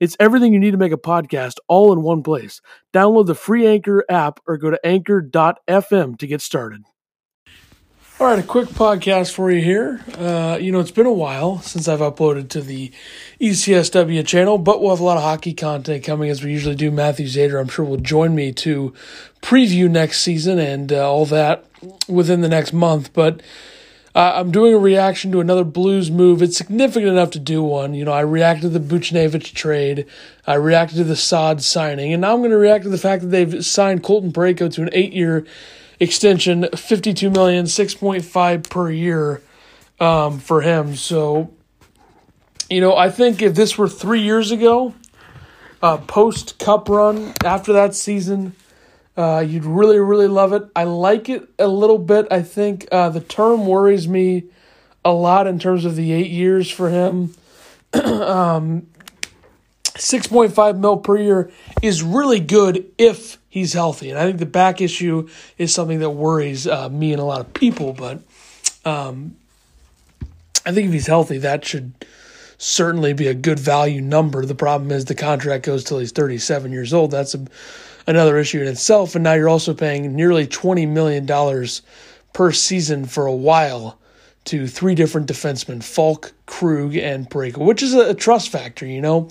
It's everything you need to make a podcast all in one place. Download the free Anchor app or go to anchor.fm to get started. All right, a quick podcast for you here. Uh, you know, it's been a while since I've uploaded to the ECSW channel, but we'll have a lot of hockey content coming as we usually do. Matthew Zader, I'm sure, will join me to preview next season and uh, all that within the next month. But uh, I'm doing a reaction to another Blues move. It's significant enough to do one. You know, I reacted to the Buchnevich trade. I reacted to the Saad signing. And now I'm going to react to the fact that they've signed Colton Parayko to an eight-year extension, $52 million, 6.5 per year um, for him. So, you know, I think if this were three years ago, uh, post-cup run, after that season – uh, you'd really, really love it. I like it a little bit. I think uh, the term worries me a lot in terms of the eight years for him. um, 6.5 mil per year is really good if he's healthy. And I think the back issue is something that worries uh, me and a lot of people. But um, I think if he's healthy, that should certainly be a good value number. The problem is the contract goes till he's 37 years old. That's a another issue in itself. And now you're also paying nearly $20 million per season for a while to three different defensemen, Faulk, Krug, and Parayko, which is a, a trust factor, you know.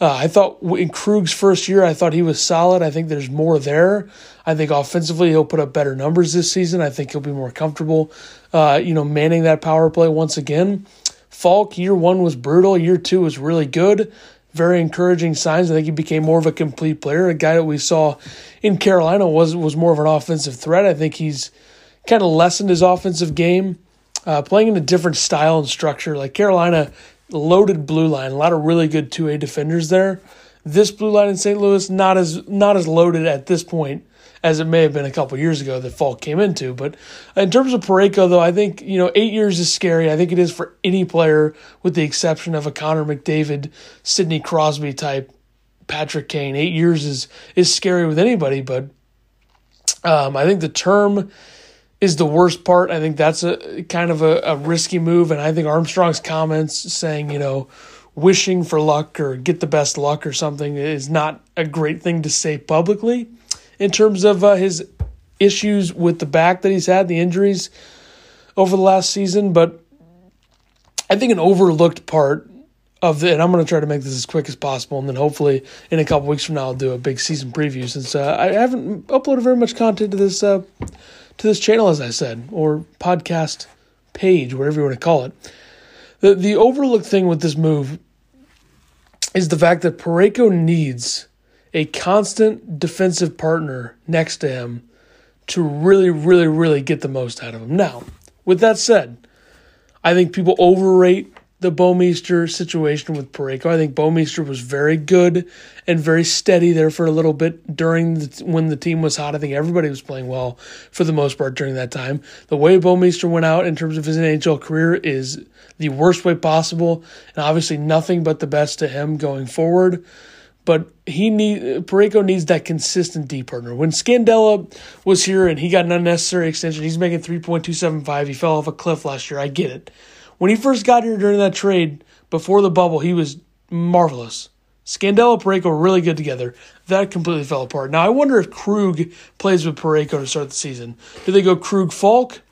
Uh, I thought in Krug's first year, I thought he was solid. I think there's more there. I think offensively, he'll put up better numbers this season. I think he'll be more comfortable, uh, you know, manning that power play once again. Faulk, year one was brutal. Year two was really good very encouraging signs. I think he became more of a complete player. A guy that we saw in Carolina was was more of an offensive threat. I think he's kind of lessened his offensive game, uh, playing in a different style and structure. Like Carolina, loaded blue line, a lot of really good two A defenders there. This blue line in St. Louis not as not as loaded at this point as it may have been a couple years ago that Faulk came into. But in terms of Parayko, though, I think you know eight years is scary. I think it is for any player, with the exception of a Connor McDavid, Sidney Crosby type, Patrick Kane. Eight years is is scary with anybody, but um, I think the term is the worst part. I think that's a kind of a, a risky move, and I think Armstrong's comments saying you know wishing for luck or get the best luck or something is not a great thing to say publicly in terms of uh, his issues with the back that he's had, the injuries over the last season. But I think an overlooked part of the, and I'm going to try to make this as quick as possible, and then hopefully in a couple weeks from now I'll do a big season preview since uh, I haven't uploaded very much content to this uh, to this channel, as I said, or podcast page, whatever you want to call it. The the overlooked thing with this move is the fact that Parayko needs a constant defensive partner next to him to really, really, really get the most out of him. Now, with that said, I think people overrate the Bouwmeester situation with Parayko. I think Bouwmeester was very good and very steady there for a little bit during the, when the team was hot. I think everybody was playing well for the most part during that time. The way Bouwmeester went out in terms of his NHL career is the worst way possible, and obviously nothing but the best to him going forward but he need Parayko needs that consistent D partner. When Scandella was here and he got an unnecessary extension, he's making three point two seven five. He fell off a cliff last year. I get it. When he first got here during that trade before the bubble, he was marvelous. Scandella were really good together. That completely fell apart. Now I wonder if Krug plays with Parayko to start the season. Do they go Krug Faulk,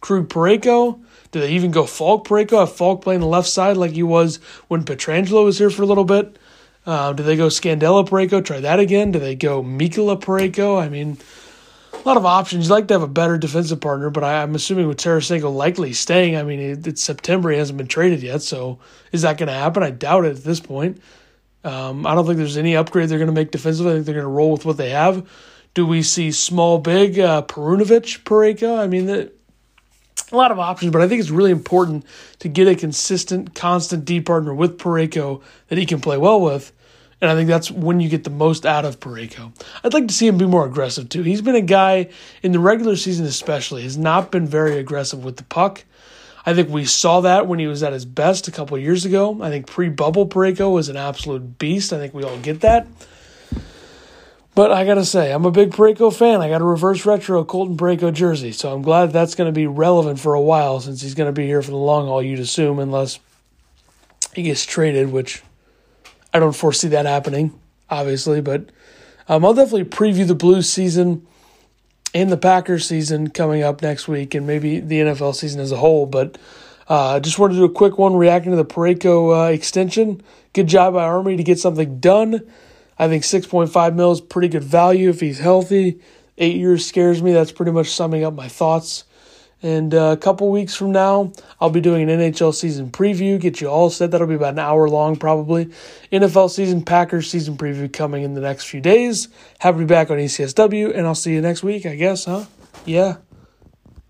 Krug Parayko? Do they even go Faulk Parayko? Have Faulk playing the left side like he was when Pietrangelo was here for a little bit? Uh, do they go Scandella Parayko? Try that again. Do they go Mikkola Parayko? I mean, a lot of options. You'd like to have a better defensive partner, but I, am assuming with Tarasenko likely staying. I mean, it, it's September. He hasn't been traded yet. So is that going to happen? I doubt it at this point. Um, I don't think there's any upgrade they're going to make defensively. I think they're going to roll with what they have. Do we see small, big uh, Perunovich Parayko? I mean, the, a lot of options, but I think it's really important to get a consistent, constant D partner with Parayko that he can play well with And I think that's when you get the most out of Parayko. I'd like to see him be more aggressive too. He's been a guy in the regular season, especially, has not been very aggressive with the puck. I think we saw that when he was at his best a couple years ago. I think pre bubble Parayko was an absolute beast. I think we all get that. But I gotta say, I'm a big Parayko fan. I got a reverse retro Colton Parayko jersey, so I'm glad that's going to be relevant for a while since he's going to be here for the long haul. You'd assume, unless he gets traded, which I don't foresee that happening, obviously. But um, I'll definitely preview the Blues season and the Packers season coming up next week, and maybe the NFL season as a whole. But I uh, just wanted to do a quick one reacting to the Parayko uh, extension. Good job by Army to get something done. I think 6.5 mil is pretty good value if he's healthy. Eight years scares me. That's pretty much summing up my thoughts. And uh, a couple weeks from now, I'll be doing an NHL season preview. Get you all set. That'll be about an hour long, probably. NFL season, Packers season preview coming in the next few days. Happy to be back on ECSW, and I'll see you next week, I guess, huh? Yeah.